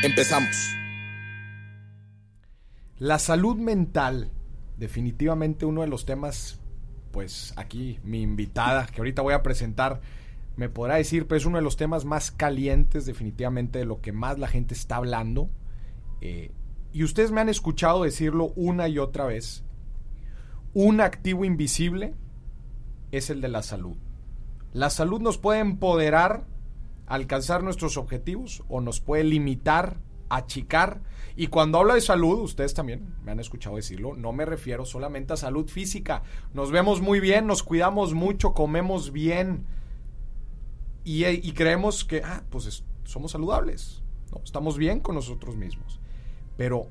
Empezamos. La salud mental, definitivamente uno de los temas, pues aquí mi invitada, que ahorita voy a presentar, me podrá decir, pero es uno de los temas más calientes definitivamente de lo que más la gente está hablando. Eh, y ustedes me han escuchado decirlo una y otra vez. Un activo invisible es el de la salud. La salud nos puede empoderar alcanzar nuestros objetivos o nos puede limitar, achicar. Y cuando hablo de salud, ustedes también me han escuchado decirlo, no me refiero solamente a salud física. Nos vemos muy bien, nos cuidamos mucho, comemos bien y, creemos que, ah, pues somos saludables, estamos bien con nosotros mismos. Pero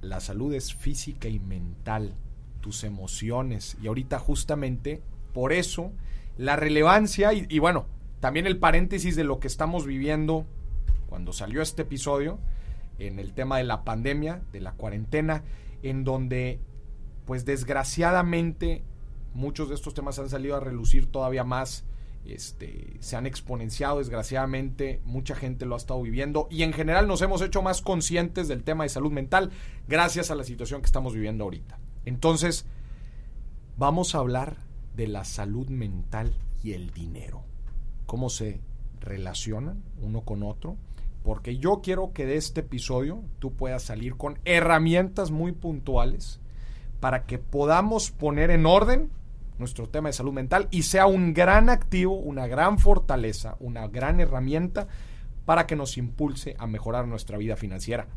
la salud es física y mental, tus emociones. Y ahorita justamente por eso la relevancia y bueno, también el paréntesis de lo que estamos viviendo cuando salió este episodio en el tema de la pandemia, de la cuarentena, en donde pues desgraciadamente muchos de estos temas han salido a relucir todavía más, este, se han exponenciado desgraciadamente, mucha gente lo ha estado viviendo y en general nos hemos hecho más conscientes del tema de salud mental gracias a la situación que estamos viviendo ahorita. Entonces, vamos a hablar de la salud mental y el dinero cómo se relacionan uno con otro, porque yo quiero que de este episodio tú puedas salir con herramientas muy puntuales para que podamos poner en orden nuestro tema de salud mental y sea un gran activo, una gran fortaleza, una gran herramienta para que nos impulse a mejorar nuestra vida financiera.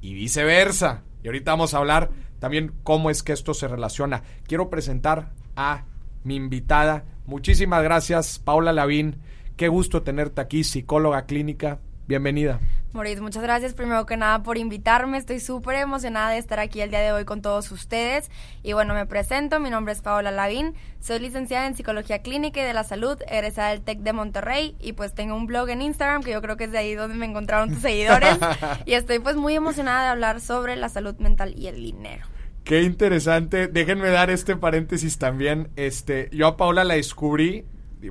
Y viceversa. Y ahorita vamos a hablar también cómo es que esto se relaciona. Quiero presentar a mi invitada. Muchísimas gracias, Paula Lavín. Qué gusto tenerte aquí, psicóloga clínica. Bienvenida. Moritz, muchas gracias primero que nada por invitarme. Estoy súper emocionada de estar aquí el día de hoy con todos ustedes. Y bueno, me presento. Mi nombre es Paola Lavín. Soy licenciada en Psicología Clínica y de la Salud, egresada del TEC de Monterrey. Y pues tengo un blog en Instagram que yo creo que es de ahí donde me encontraron tus seguidores. y estoy pues muy emocionada de hablar sobre la salud mental y el dinero. Qué interesante. Déjenme dar este paréntesis también. Este, yo a Paula la descubrí.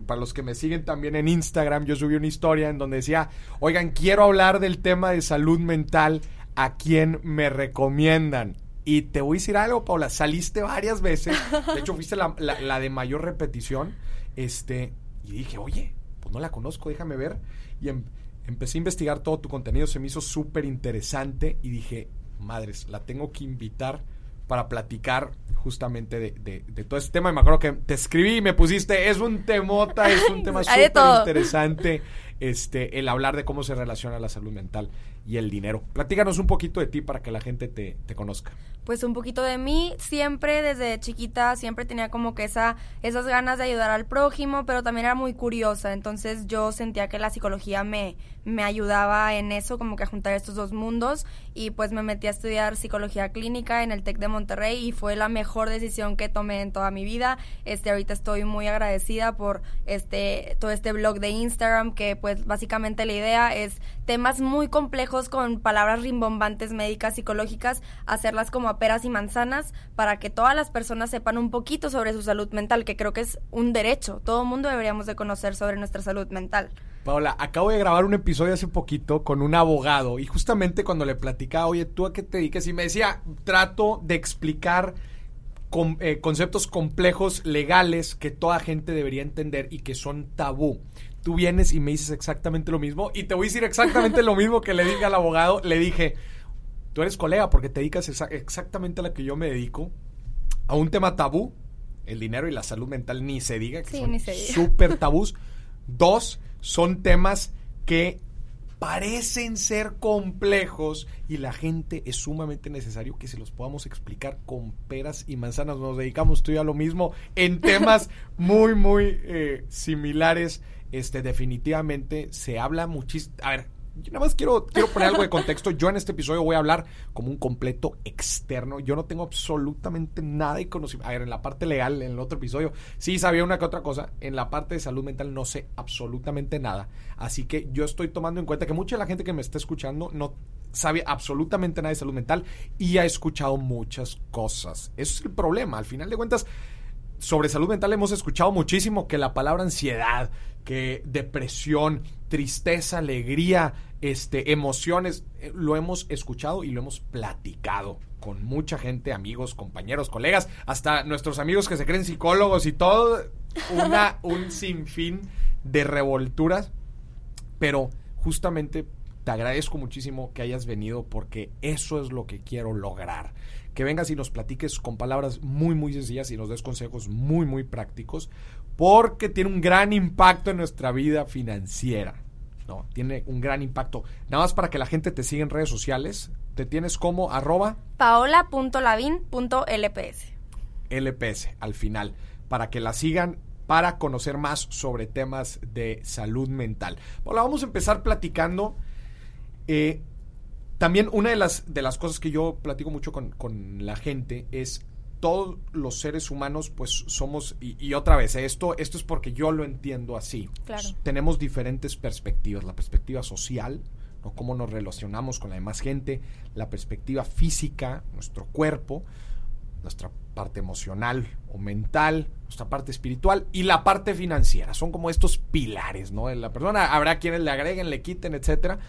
Para los que me siguen también en Instagram, yo subí una historia en donde decía, oigan, quiero hablar del tema de salud mental, ¿a quién me recomiendan? Y te voy a decir algo, Paula, saliste varias veces, de hecho fuiste la, la, de mayor repetición, este, y dije, oye, pues no la conozco, déjame ver. Y em, empecé a investigar todo tu contenido, se me hizo súper interesante y dije, madres, la tengo que invitar para platicar justamente de, todo este tema. Y me acuerdo que te escribí y me pusiste, es un temota, es un tema súper interesante este, el hablar de cómo se relaciona la salud mental y el dinero. Platícanos un poquito de ti para que la gente te, te conozca pues un poquito de mí. Siempre desde chiquita, siempre tenía como que esa, esas ganas de ayudar al prójimo, pero también era muy curiosa. Entonces yo sentía que la psicología me, me ayudaba en eso, como que a juntar estos dos mundos. Y pues me metí a estudiar psicología clínica en el TEC de Monterrey y fue la mejor decisión que tomé en toda mi vida. Este, ahorita estoy muy agradecida por este, todo este blog de Instagram, que pues básicamente la idea es temas muy complejos con palabras rimbombantes médicas, psicológicas, hacerlas como peras y manzanas para que todas las personas sepan un poquito sobre su salud mental, que creo que es un derecho. Todo mundo deberíamos de conocer sobre nuestra salud mental. Paola, acabo de grabar un episodio hace poquito con un abogado y justamente cuando le platicaba, oye, ¿tú a qué te dedicas? Y me decía, trato de explicar eh, conceptos complejos legales que toda gente debería entender y que son tabú. Tú vienes y me dices exactamente lo mismo y te voy a decir exactamente lo mismo que le dije al abogado. Le dije, tú eres colega porque te dedicas exactamente a lo que yo me dedico, a un tema tabú, el dinero y la salud mental ni se diga, que son súper tabús. Dos, son temas que parecen ser complejos y la gente es sumamente necesario que se los podamos explicar con peras y manzanas. Nos dedicamos tú y a lo mismo en temas muy, muy eh, similares. Este, definitivamente se habla muchísimo. A ver, Yo nada más quiero, quiero poner algo de contexto. Yo en este episodio voy a hablar como un completo externo. Yo no tengo absolutamente nada de conocimiento. A ver, en la parte legal, en el otro episodio, sí sabía una que otra cosa. En la parte de salud mental no sé absolutamente nada. Así que yo estoy tomando en cuenta que mucha de la gente que me está escuchando no sabe absolutamente nada de salud mental y ha escuchado muchas cosas. Eso es el problema. Al final de cuentas, sobre salud mental hemos escuchado muchísimo que la palabra ansiedad, que depresión, tristeza, alegría, este, emociones, eh, lo hemos escuchado y lo hemos platicado con mucha gente, amigos, compañeros, colegas, hasta nuestros amigos que se creen psicólogos y todo, una, un sinfín de revolturas, pero justamente te agradezco muchísimo que hayas venido porque eso es lo que quiero lograr. Que vengas y nos platiques con palabras muy, muy sencillas y nos des consejos muy, muy prácticos porque tiene un gran impacto en nuestra vida financiera. No, tiene un gran impacto. Nada más para que la gente te siga en redes sociales. Te tienes como arroba paola.lavin.lps. LPS al final. Para que la sigan para conocer más sobre temas de salud mental. Hola, vamos a empezar platicando eh, también una de las, de las cosas que yo platico mucho con, la gente es todos los seres humanos pues somos y, otra vez esto esto es porque yo lo entiendo así claro. tenemos diferentes perspectivas la perspectiva social ¿no? cómo nos relacionamos con la demás gente la perspectiva física nuestro cuerpo nuestra parte emocional o mental, nuestra parte espiritual y la parte financiera. Son como estos pilares, ¿no? De la persona. Habrá quienes le agreguen, le quiten, etcétera.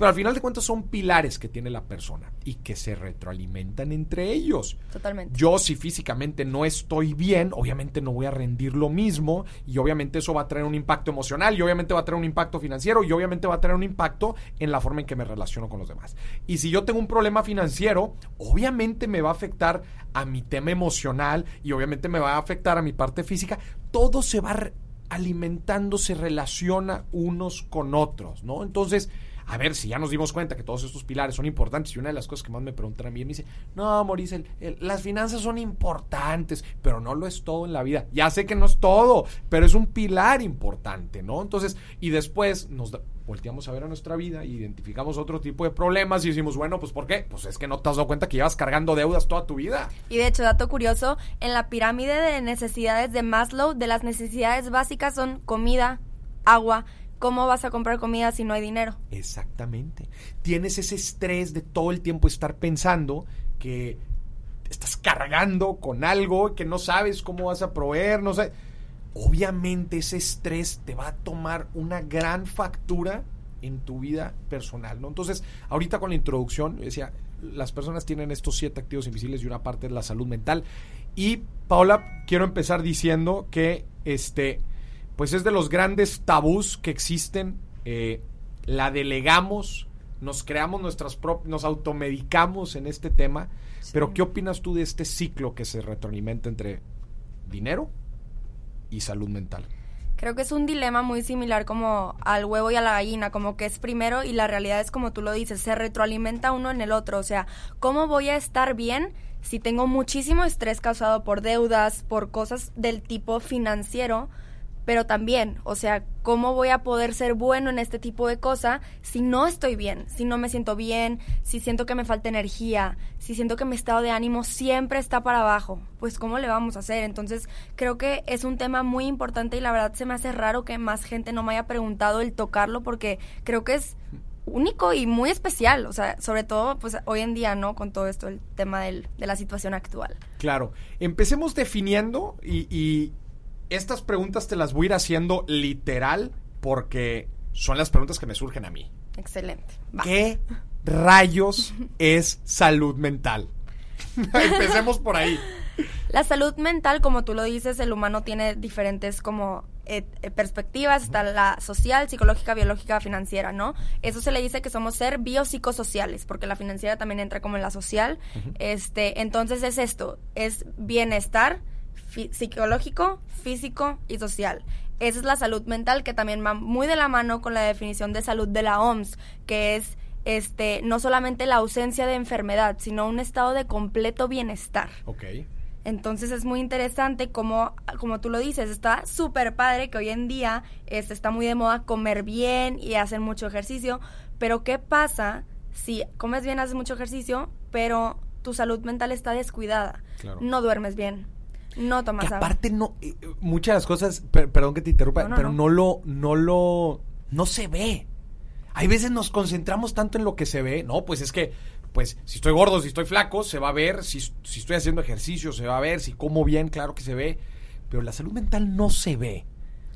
Pero al final de cuentas son pilares que tiene la persona y que se retroalimentan entre ellos. Totalmente. Yo si físicamente no estoy bien, obviamente no voy a rendir lo mismo y obviamente eso va a traer un impacto emocional y obviamente va a traer un impacto financiero y obviamente va a traer un impacto en la forma en que me relaciono con los demás. Y si yo tengo un problema financiero, obviamente me va a afectar a mi tema emocional y obviamente me va a afectar a mi parte física. Todo se va alimentando, se relaciona unos con otros, ¿no? Entonces, a ver, si ya nos dimos cuenta que todos estos pilares son importantes y una de las cosas que más me preguntan a mí me dice, no, Maurice, las finanzas son importantes, pero no lo es todo en la vida. Ya sé que no es todo, pero es un pilar importante, ¿no? Entonces, y después nos volteamos a ver a nuestra vida, identificamos otro tipo de problemas y decimos, bueno, pues ¿por qué? Pues es que no te has dado cuenta que llevas cargando deudas toda tu vida. Y de hecho, dato curioso, en la pirámide de necesidades de Maslow, de las necesidades básicas son comida, agua, ¿cómo vas a comprar comida si no hay dinero? Exactamente. Tienes ese estrés de todo el tiempo estar pensando que estás cargando con algo que no sabes cómo vas a proveer, no sé. Obviamente ese estrés te va a tomar una gran factura en tu vida personal, ¿no? Entonces, ahorita con la introducción, decía, las personas tienen estos siete activos invisibles y una parte es la salud mental. Y Paola, quiero empezar diciendo que este pues es de los grandes tabús que existen. Eh, la delegamos, nos creamos nuestras propias, nos automedicamos en este tema. Pero ¿qué opinas tú de este ciclo que se retroalimenta entre dinero y salud mental? Creo que es un dilema muy similar como al huevo y a la gallina, como que es primero y la realidad es como tú lo dices, se retroalimenta uno en el otro. O sea, ¿cómo voy a estar bien si tengo muchísimo estrés causado por deudas, por cosas del tipo financiero? Pero también, o sea, ¿cómo voy a poder ser bueno en este tipo de cosas si no estoy bien, si no me siento bien, si siento que me falta energía, si siento que mi estado de ánimo siempre está para abajo? Pues ¿cómo le vamos a hacer? Entonces, creo que es un tema muy importante y la verdad se me hace raro que más gente no me haya preguntado el tocarlo porque creo que es único y muy especial, o sea, sobre todo pues hoy en día, ¿no? Con todo esto, el tema del, de la situación actual. Claro, empecemos definiendo y estas preguntas te las voy a ir haciendo literal porque son las preguntas que me surgen a mí. Excelente. ¿Qué rayos es salud mental? Empecemos por ahí. La salud mental, como tú lo dices, el humano tiene diferentes como eh, eh, perspectivas, está la social, psicológica, biológica, financiera, ¿no? Eso se le dice que somos ser biopsicosociales, porque la financiera también entra como en la social. Este, entonces es esto, es bienestar, psicológico, físico y social. Esa es la salud mental que también va muy de la mano con la definición de salud de la OMS, que es este no solamente la ausencia de enfermedad, sino un estado de completo bienestar. Ok. Entonces es muy interesante como, como tú lo dices, está súper padre que hoy en día este, está muy de moda comer bien y hacer mucho ejercicio, pero ¿qué pasa si comes bien, haces mucho ejercicio, pero tu salud mental está descuidada? No duermes bien, no tomas que aparte no, eh, muchas de las cosas, perdón que te interrumpa, pero no lo, no lo, no se ve. Hay veces nos concentramos tanto en lo que se ve, no, pues es que pues si estoy gordo, si estoy flaco, se va a ver, si, si estoy haciendo ejercicio, se va a ver, si como bien, claro que se ve, pero la salud mental no se ve.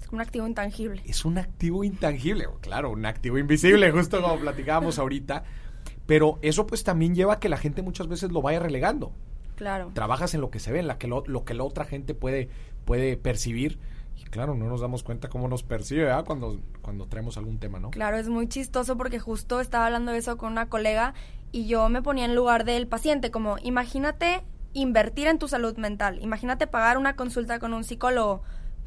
Es un activo intangible. Es un activo intangible, claro, un activo invisible, justo como platicábamos ahorita, pero eso pues también lleva a que la gente muchas veces lo vaya relegando. Claro. Trabajas en lo que se ve, en la que lo, lo que la otra gente puede, puede percibir y claro, no nos damos cuenta cómo nos percibe cuando, cuando traemos algún tema, ¿no? Claro, es muy chistoso porque justo estaba hablando de eso con una colega y yo me ponía en lugar del paciente, como imagínate invertir en tu salud mental, imagínate pagar una consulta con un psicólogo,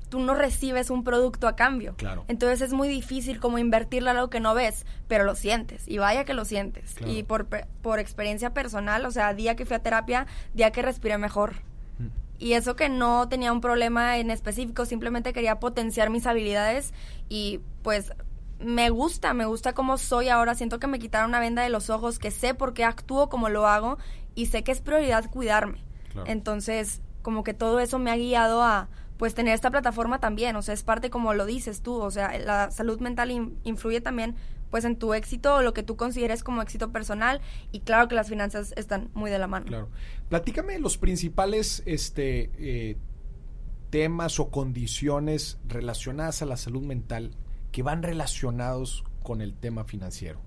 tú no recibes un producto a cambio. Claro. Entonces es muy difícil como invertirle a algo que no ves, pero lo sientes, y vaya que lo sientes. Y por, por experiencia personal, o sea, día que fui a terapia, día que respiré mejor. Y eso que no tenía un problema en específico, simplemente quería potenciar mis habilidades y pues me gusta, me gusta cómo soy ahora, siento que me quitaron una venda de los ojos, que sé por qué actúo como lo hago y sé que es prioridad cuidarme. Entonces, como que todo eso me ha guiado a pues tener esta plataforma también, o sea, es parte como lo dices tú, o sea, la salud mental influye también pues en tu éxito o lo que tú consideres como éxito personal y claro que las finanzas están muy de la mano. Claro. Platícame los principales este eh, temas o condiciones relacionadas a la salud mental que van relacionados con el tema financiero.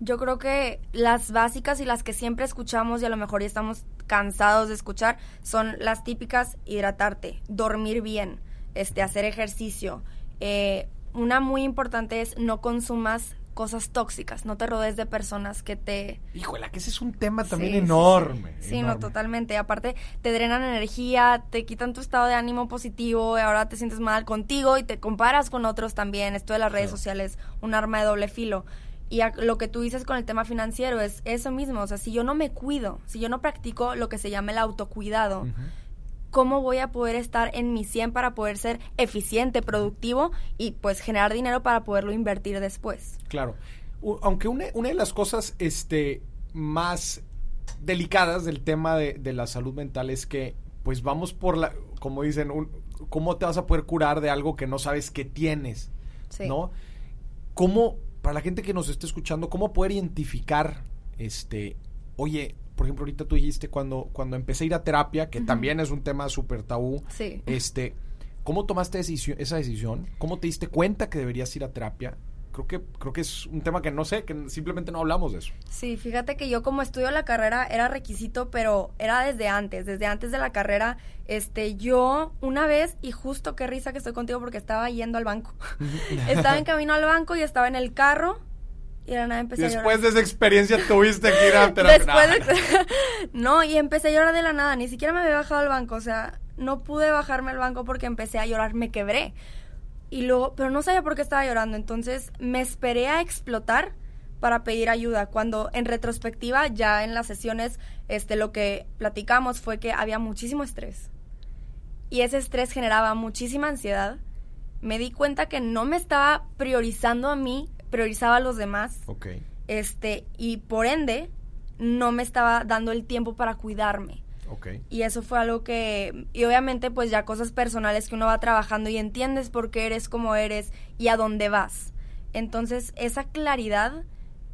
Yo creo que las básicas y las que siempre escuchamos y a lo mejor ya estamos cansados de escuchar son las típicas hidratarte, dormir bien, este, hacer ejercicio, eh, una muy importante es no consumas cosas tóxicas, no te rodees de personas que te... Híjole, que ese es un tema también enorme. Sí, no, totalmente. Aparte, te drenan energía, te quitan tu estado de ánimo positivo y ahora te sientes mal contigo y te comparas con otros también. Esto de las redes sociales, un arma de doble filo. Y lo que tú dices con el tema financiero es eso mismo. O sea, si yo no me cuido, si yo no practico lo que se llama el autocuidado, cómo voy a poder estar en mi 100 para poder ser eficiente, productivo y pues generar dinero para poderlo invertir después. Claro. aunque una, de las cosas este, más delicadas del tema de, la salud mental es que pues vamos por la, como dicen, ¿cómo te vas a poder curar de algo que no sabes que tienes? ¿No? ¿Cómo, para la gente que nos esté escuchando, cómo poder identificar, este, oye, por ejemplo, ahorita tú dijiste cuando, cuando empecé a ir a terapia, que también es un tema súper tabú, sí. este, ¿cómo tomaste esa decisión? ¿Cómo te diste cuenta que deberías ir a terapia? Creo que, creo que es un tema que no sé, que simplemente no hablamos de eso. Sí, fíjate que yo como estudio la carrera era requisito, pero era desde antes, desde antes de la carrera, este, yo una vez, y justo qué risa que estoy contigo porque estaba yendo al banco. estaba en camino al banco y estaba en el carro y de nada empecé Después de esa experiencia tuviste que ir a terapia. Después no, y empecé a llorar de la nada. Ni siquiera me había bajado al banco. O sea, no pude bajarme al banco porque empecé a llorar. Me quebré. Y luego, pero no sabía por qué estaba llorando. Entonces me esperé a explotar para pedir ayuda. Cuando en retrospectiva, ya en las sesiones, este, lo que platicamos fue que había muchísimo estrés. Y ese estrés generaba muchísima ansiedad. Me di cuenta que no me estaba priorizando a mí priorizaba a los demás. Este, y por ende, no me estaba dando el tiempo para cuidarme. Y eso fue algo que, y obviamente pues ya cosas personales que uno va trabajando y entiendes por qué eres como eres y a dónde vas. Entonces esa claridad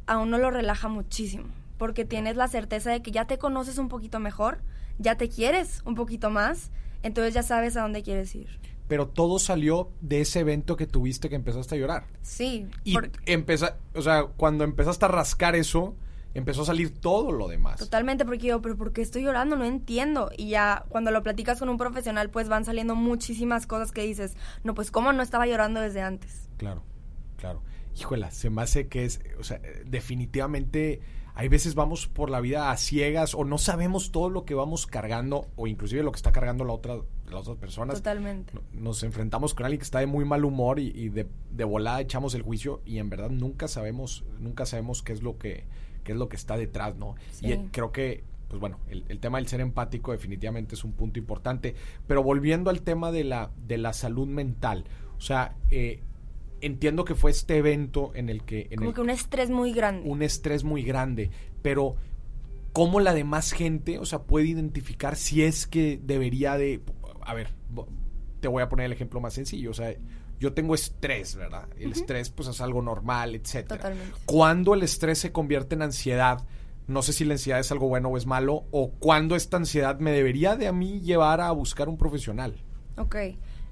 a uno lo relaja muchísimo, porque tienes la certeza de que ya te conoces un poquito mejor, ya te quieres un poquito más, entonces ya sabes a dónde quieres ir pero todo salió de ese evento que tuviste que empezaste a llorar. Sí. Y empezó, o sea, cuando empezaste a rascar eso, empezó a salir todo lo demás. Totalmente, porque yo, pero ¿por qué estoy llorando? No entiendo. Y ya cuando lo platicas con un profesional, pues van saliendo muchísimas cosas que dices, no, pues cómo no estaba llorando desde antes. Claro, claro. Híjola, se me hace que es, o sea, definitivamente hay veces vamos por la vida a ciegas o no sabemos todo lo que vamos cargando o inclusive lo que está cargando la otra las otras personas. Totalmente. Nos enfrentamos con alguien que está de muy mal humor y, de, de, volada echamos el juicio y en verdad nunca sabemos, nunca sabemos qué es lo que, qué es lo que está detrás, ¿no? Y creo que pues bueno, el, el, tema del ser empático definitivamente es un punto importante. Pero volviendo al tema de la, de la salud mental, o sea, eh, entiendo que fue este evento en el que... En Como que un estrés muy grande. Un estrés muy grande, pero ¿cómo la demás gente, o sea, puede identificar si es que debería de... A ver, te voy a poner el ejemplo más sencillo, o sea, yo tengo estrés, ¿verdad? El estrés pues es algo normal, etcétera. Totalmente. Cuando el estrés se convierte en ansiedad, no sé si la ansiedad es algo bueno o es malo, o cuando esta ansiedad me debería de a mí llevar a buscar un profesional. Ok.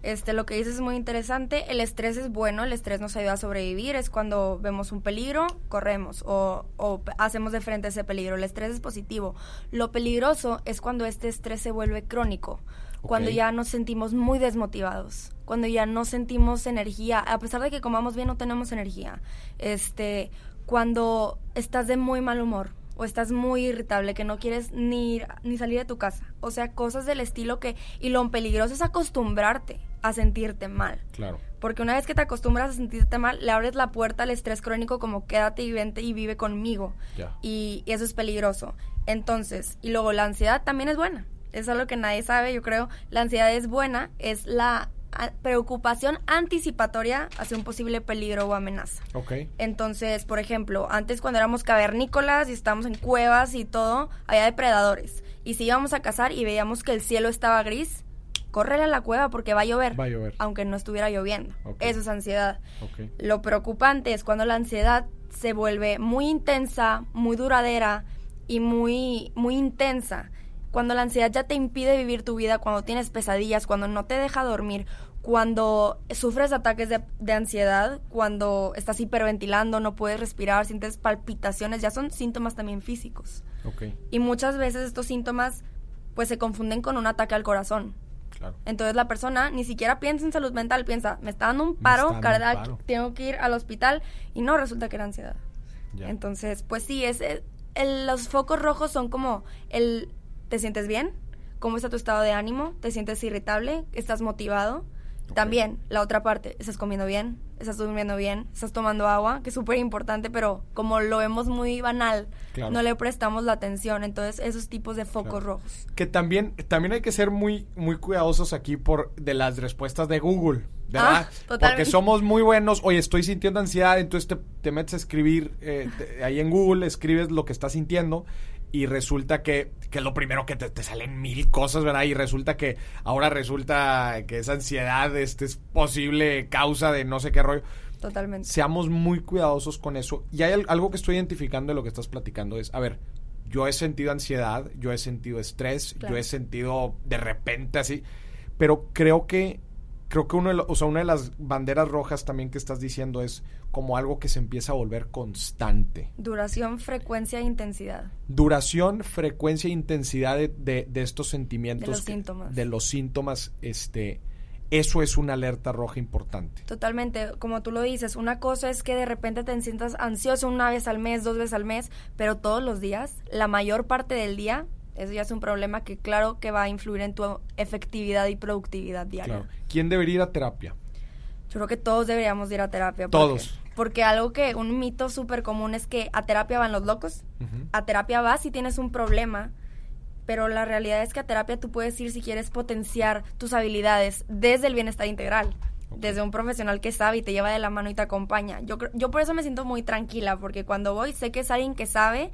Este, lo que dices es muy interesante. El estrés es bueno, el estrés nos ayuda a sobrevivir. Es cuando vemos un peligro, corremos o, o, hacemos de frente a ese peligro. El estrés es positivo. Lo peligroso es cuando este estrés se vuelve crónico, okay. cuando ya nos sentimos muy desmotivados, cuando ya no sentimos energía, a pesar de que comamos bien no tenemos energía. Este, cuando estás de muy mal humor, o estás muy irritable, que no quieres ni, ni salir de tu casa. O sea, cosas del estilo que... Y lo peligroso es acostumbrarte a sentirte mal. Claro. Porque una vez que te acostumbras a sentirte mal, le abres la puerta al estrés crónico como quédate y vente y vive conmigo. Y eso es peligroso. Entonces, y luego la ansiedad también es buena. Es algo que nadie sabe, yo creo. La ansiedad es buena, es la preocupación anticipatoria hacia un posible peligro o amenaza. Okay. Entonces, por ejemplo, antes cuando éramos cavernícolas y estábamos en cuevas y todo, había depredadores. Y si íbamos a cazar y veíamos que el cielo estaba gris, correr a la cueva porque va a llover, Va a llover. aunque no estuviera lloviendo. Okay. Eso es ansiedad. Okay. Lo preocupante es cuando la ansiedad se vuelve muy intensa, muy duradera y muy, muy intensa cuando la ansiedad ya te impide vivir tu vida, cuando tienes pesadillas, cuando no te deja dormir, cuando sufres ataques de, de, ansiedad, cuando estás hiperventilando, no puedes respirar, sientes palpitaciones, ya son síntomas también físicos. Okay. Y muchas veces estos síntomas pues se confunden con un ataque al corazón. Claro. Entonces la persona ni siquiera piensa en salud mental, piensa, me está dando un paro cardíaco, tengo que ir al hospital y no resulta que era ansiedad. Ya. Entonces, pues sí, es, el, los focos rojos son como el ¿Te sientes bien? ¿Cómo está tu estado de ánimo? ¿Te sientes irritable? ¿Estás motivado? Okay. También, la otra parte, ¿estás comiendo bien? ¿Estás durmiendo bien? ¿Estás tomando agua? Que es súper importante, pero como lo vemos muy banal, claro. no le prestamos la atención. Entonces, esos tipos de focos claro. rojos. Que también, también hay que ser muy, muy cuidadosos aquí por de las respuestas de Google. ¿verdad? Ah, Porque somos muy buenos. Oye, estoy sintiendo ansiedad, entonces te, te metes a escribir eh, te, ahí en Google, escribes lo que estás sintiendo y resulta que, que lo primero que te, te, salen mil cosas, ¿verdad? Y resulta que ahora resulta que esa ansiedad este, es posible causa de no sé qué rollo. Totalmente. Seamos muy cuidadosos con eso. Y hay algo que estoy identificando de lo que estás platicando es, a ver, yo he sentido ansiedad, yo he sentido estrés, Claro. yo he sentido de repente así, pero creo que creo que uno de, lo- o sea, una de las banderas rojas también que estás diciendo es como algo que se empieza a volver constante. Duración, frecuencia e intensidad. Duración, frecuencia e intensidad de, de- de estos sentimientos. De los que- síntomas. De los síntomas, este, eso es una alerta roja importante. Totalmente, como tú lo dices, una cosa es que de repente te sientas ansioso una vez al mes, dos veces al mes, pero todos los días, la mayor parte del día, eso ya es un problema que claro que va a influir en tu efectividad y productividad diaria. Claro. ¿Quién debería ir a terapia? Yo creo que todos deberíamos de ir a terapia. Todos. Porque algo que, un mito súper común es que a terapia van los locos, a terapia vas si tienes un problema, pero la realidad es que a terapia tú puedes ir si quieres potenciar tus habilidades desde el bienestar integral, desde un profesional que sabe y te lleva de la mano y te acompaña. Yo, yo por eso me siento muy tranquila, porque cuando voy sé que es alguien que sabe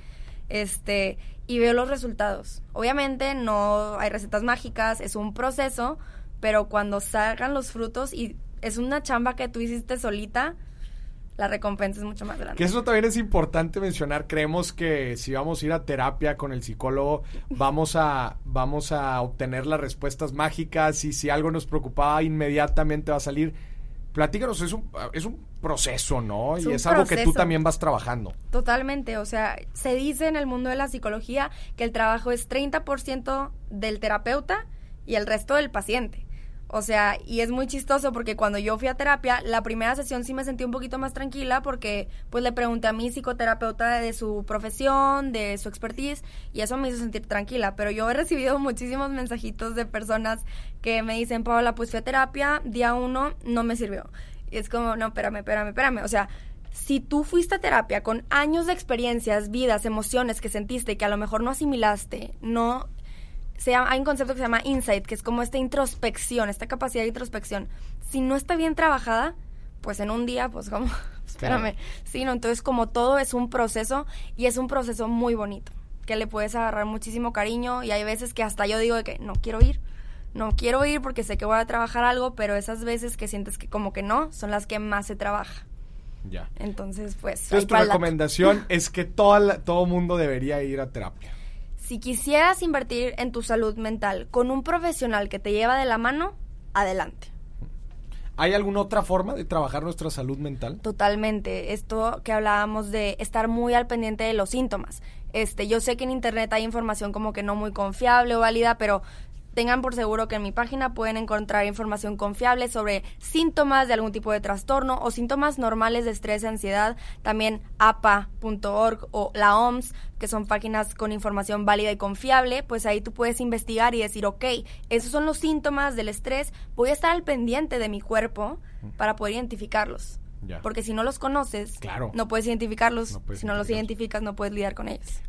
este, y veo los resultados. Obviamente no hay recetas mágicas, es un proceso, pero cuando salgan los frutos y es una chamba que tú hiciste solita, la recompensa es mucho más grande. Que eso también es importante mencionar. Creemos que si vamos a ir a terapia con el psicólogo, vamos a, vamos a obtener las respuestas mágicas y si algo nos preocupaba, inmediatamente va a salir. Platícanos, es un, es un proceso, ¿no? Es y es algo que tú también vas trabajando. Totalmente, o sea, se dice en el mundo de la psicología que el trabajo es 30% del terapeuta y el resto del paciente. O sea, y es muy chistoso porque cuando yo fui a terapia, la primera sesión sí me sentí un poquito más tranquila porque pues le pregunté a mi psicoterapeuta de su profesión, de su expertise y eso me hizo sentir tranquila. Pero yo he recibido muchísimos mensajitos de personas que me dicen, Paola, pues fui a terapia, día uno no me sirvió. Y es como, no, espérame, espérame, espérame. O sea, si tú fuiste a terapia con años de experiencias, vidas, emociones que sentiste que a lo mejor no asimilaste, no se llama, hay un concepto que se llama insight, que es como esta introspección, esta capacidad de introspección. Si no está bien trabajada, pues en un día, pues como, espérame. Sí, no, entonces como todo es un proceso y es un proceso muy bonito, que le puedes agarrar muchísimo cariño y hay veces que hasta yo digo de que no quiero ir, no quiero ir porque sé que voy a trabajar algo, pero esas veces que sientes que como que no, son las que más se trabaja. Ya. Entonces, pues... Entonces tu recomendación es que todo, todo mundo debería ir a terapia. Si quisieras invertir en tu salud mental con un profesional que te lleva de la mano, adelante. ¿Hay alguna otra forma de trabajar nuestra salud mental? Totalmente. Esto que hablábamos de estar muy al pendiente de los síntomas. Este, yo sé que en internet hay información como que no muy confiable o válida, pero tengan por seguro que en mi página pueden encontrar información confiable sobre síntomas de algún tipo de trastorno o síntomas normales de estrés y ansiedad. También APA.org o la OMS, que son páginas con información válida y confiable. Pues ahí tú puedes investigar y decir, ok, esos son los síntomas del estrés. Voy a estar al pendiente de mi cuerpo para poder identificarlos. Porque si no los conoces, no puedes identificarlos. si no los identificas, no puedes lidiar con ellos.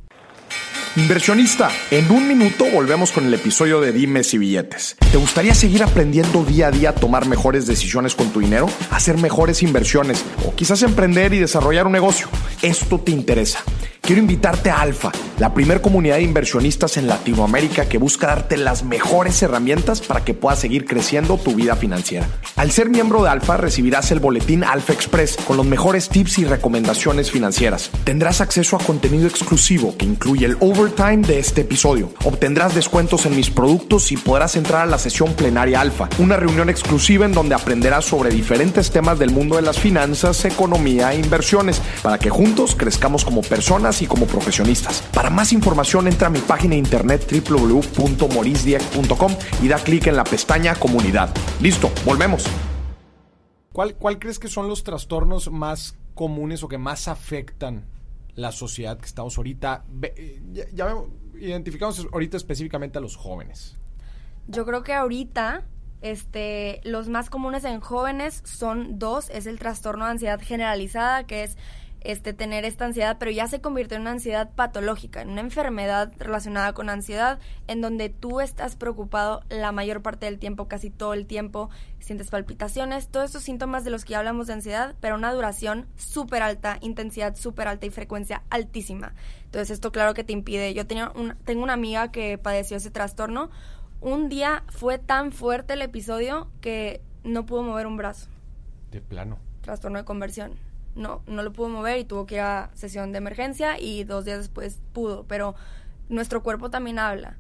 Inversionista, en un minuto volvemos con el episodio de Dimes y Billetes. ¿Te gustaría seguir aprendiendo día a día a tomar mejores decisiones con tu dinero? Hacer mejores inversiones o quizás emprender y desarrollar un negocio. Esto te interesa. Quiero invitarte a Alfa, la primer comunidad de inversionistas en Latinoamérica que busca darte las mejores herramientas para que puedas seguir creciendo tu vida financiera. Al ser miembro de Alfa recibirás el boletín Alfa Express con los mejores tips y recomendaciones financieras. Tendrás acceso a contenido exclusivo que incluye el overtime de este episodio. Obtendrás descuentos en mis productos y podrás entrar a la sesión plenaria Alfa, una reunión exclusiva en donde aprenderás sobre diferentes temas del mundo de las finanzas, economía e inversiones para que juntos crezcamos como personas y como profesionistas. Para más información entra a mi página de internet www.morisdieck.com y da clic en la pestaña Comunidad. Listo, volvemos. ¿Cuál, ¿Cuál crees que son los trastornos más comunes o que más afectan la sociedad que estamos ahorita? Eh, ya, ya identificamos ahorita específicamente a los jóvenes. Yo creo que ahorita este, los más comunes en jóvenes son dos, es el trastorno de ansiedad generalizada, que es este, tener esta ansiedad, pero ya se convirtió en una ansiedad patológica, en una enfermedad relacionada con ansiedad, en donde tú estás preocupado la mayor parte del tiempo, casi todo el tiempo, sientes palpitaciones, todos estos síntomas de los que hablamos de ansiedad, pero una duración súper alta, intensidad súper alta y frecuencia altísima. Entonces esto claro que te impide. Yo tenía tengo una amiga que padeció ese trastorno. Un día fue tan fuerte el episodio que no pudo mover un brazo. De plano. Trastorno de conversión no, no lo pudo mover y tuvo que ir a sesión de emergencia y dos días después pudo, pero nuestro cuerpo también habla.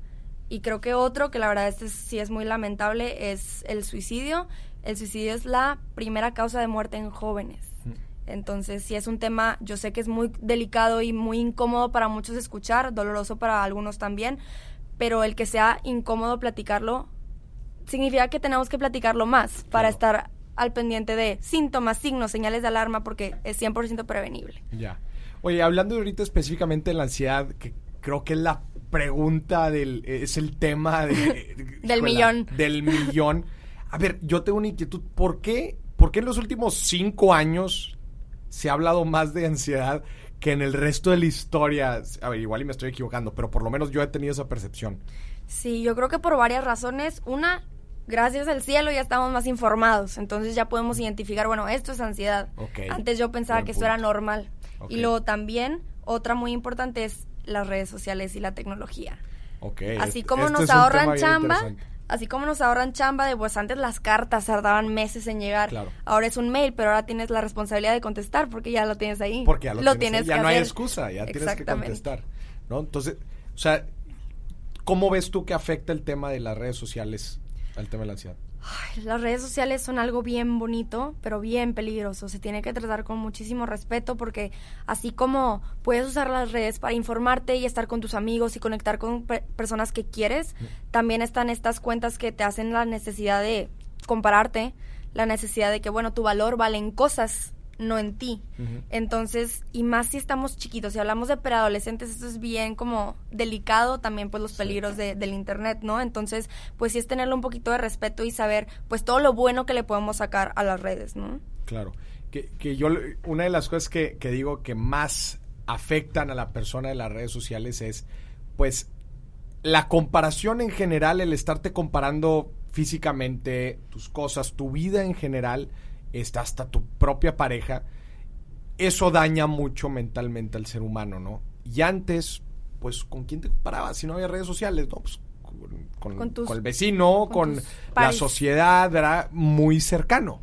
Y creo que otro, que la verdad este sí es muy lamentable, es el suicidio. El suicidio es la primera causa de muerte en jóvenes. Mm. Entonces, si es un tema, yo sé que es muy delicado y muy incómodo para muchos escuchar, doloroso para algunos también, pero el que sea incómodo platicarlo significa que tenemos que platicarlo más para estar al pendiente de síntomas, signos, señales de alarma, porque es 100% prevenible. Ya. Oye, hablando ahorita específicamente de la ansiedad, que creo que es la pregunta del, es el tema del millón. Del millón. A ver, yo tengo una inquietud. ¿Por qué, ¿Por qué en los últimos cinco años se ha hablado más de ansiedad que en el resto de la historia? A ver, igual y me estoy equivocando, pero por lo menos yo he tenido esa percepción. Sí, yo creo que por varias razones. Una, gracias al cielo ya estamos más informados, entonces ya podemos identificar, bueno, esto es ansiedad. Antes yo pensaba que esto era normal. Y luego también, otra muy importante es las redes sociales y la tecnología. Así como nos ahorran chamba, así como nos ahorran chamba de pues antes las cartas tardaban meses en llegar. Ahora es un mail, pero ahora tienes la responsabilidad de contestar porque ya lo tienes ahí. Porque ya lo, tienes, ya no hay excusa, ya tienes que contestar. ¿no? Entonces, o sea, ¿cómo ves tú que afecta el tema de las redes sociales al tema de la ansiedad? las redes sociales son algo bien bonito, pero bien peligroso. Se tiene que tratar con muchísimo respeto porque así como puedes usar las redes para informarte y estar con tus amigos y conectar con personas que quieres, mm. también están estas cuentas que te hacen la necesidad de compararte, la necesidad de que, bueno, tu valor vale en cosas no en ti. Entonces, y más si estamos chiquitos, si hablamos de preadolescentes, esto es bien como delicado también pues los peligros de, del internet, ¿no? Entonces, pues sí es tenerle un poquito de respeto y saber pues todo lo bueno que le podemos sacar a las redes, ¿no? Claro. que, que yo, una de las cosas que, que digo que más afectan a la persona de las redes sociales es, pues, la comparación en general, el estarte comparando físicamente tus cosas, tu vida en general, está hasta tu propia pareja, eso daña mucho mentalmente al ser humano, ¿no? Y antes, pues, ¿con quién te comparabas? Si no había redes sociales, ¿no? Pues con, con, el vecino, con, la sociedad, era muy cercano.